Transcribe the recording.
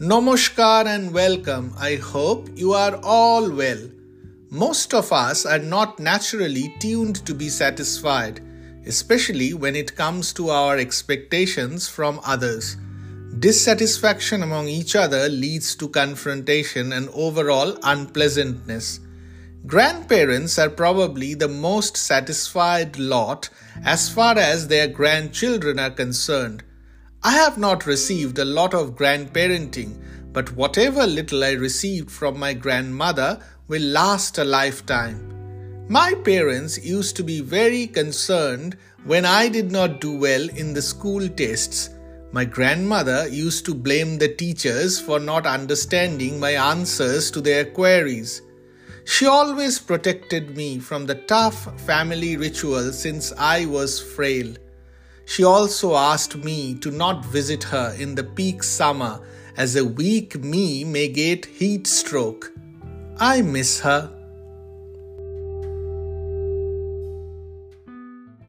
Namaskar and welcome. I hope you are all well. Most of us are not naturally tuned to be satisfied, especially when it comes to our expectations from others. Dissatisfaction among each other leads to confrontation and overall unpleasantness. Grandparents are probably the most satisfied lot as far as their grandchildren are concerned. I have not received a lot of grandparenting, but whatever little I received from my grandmother will last a lifetime. My parents used to be very concerned when I did not do well in the school tests. My grandmother used to blame the teachers for not understanding my answers to their queries. She always protected me from the tough family ritual since I was frail. She also asked me to not visit her in the peak summer as a weak me may get heat stroke. I miss her.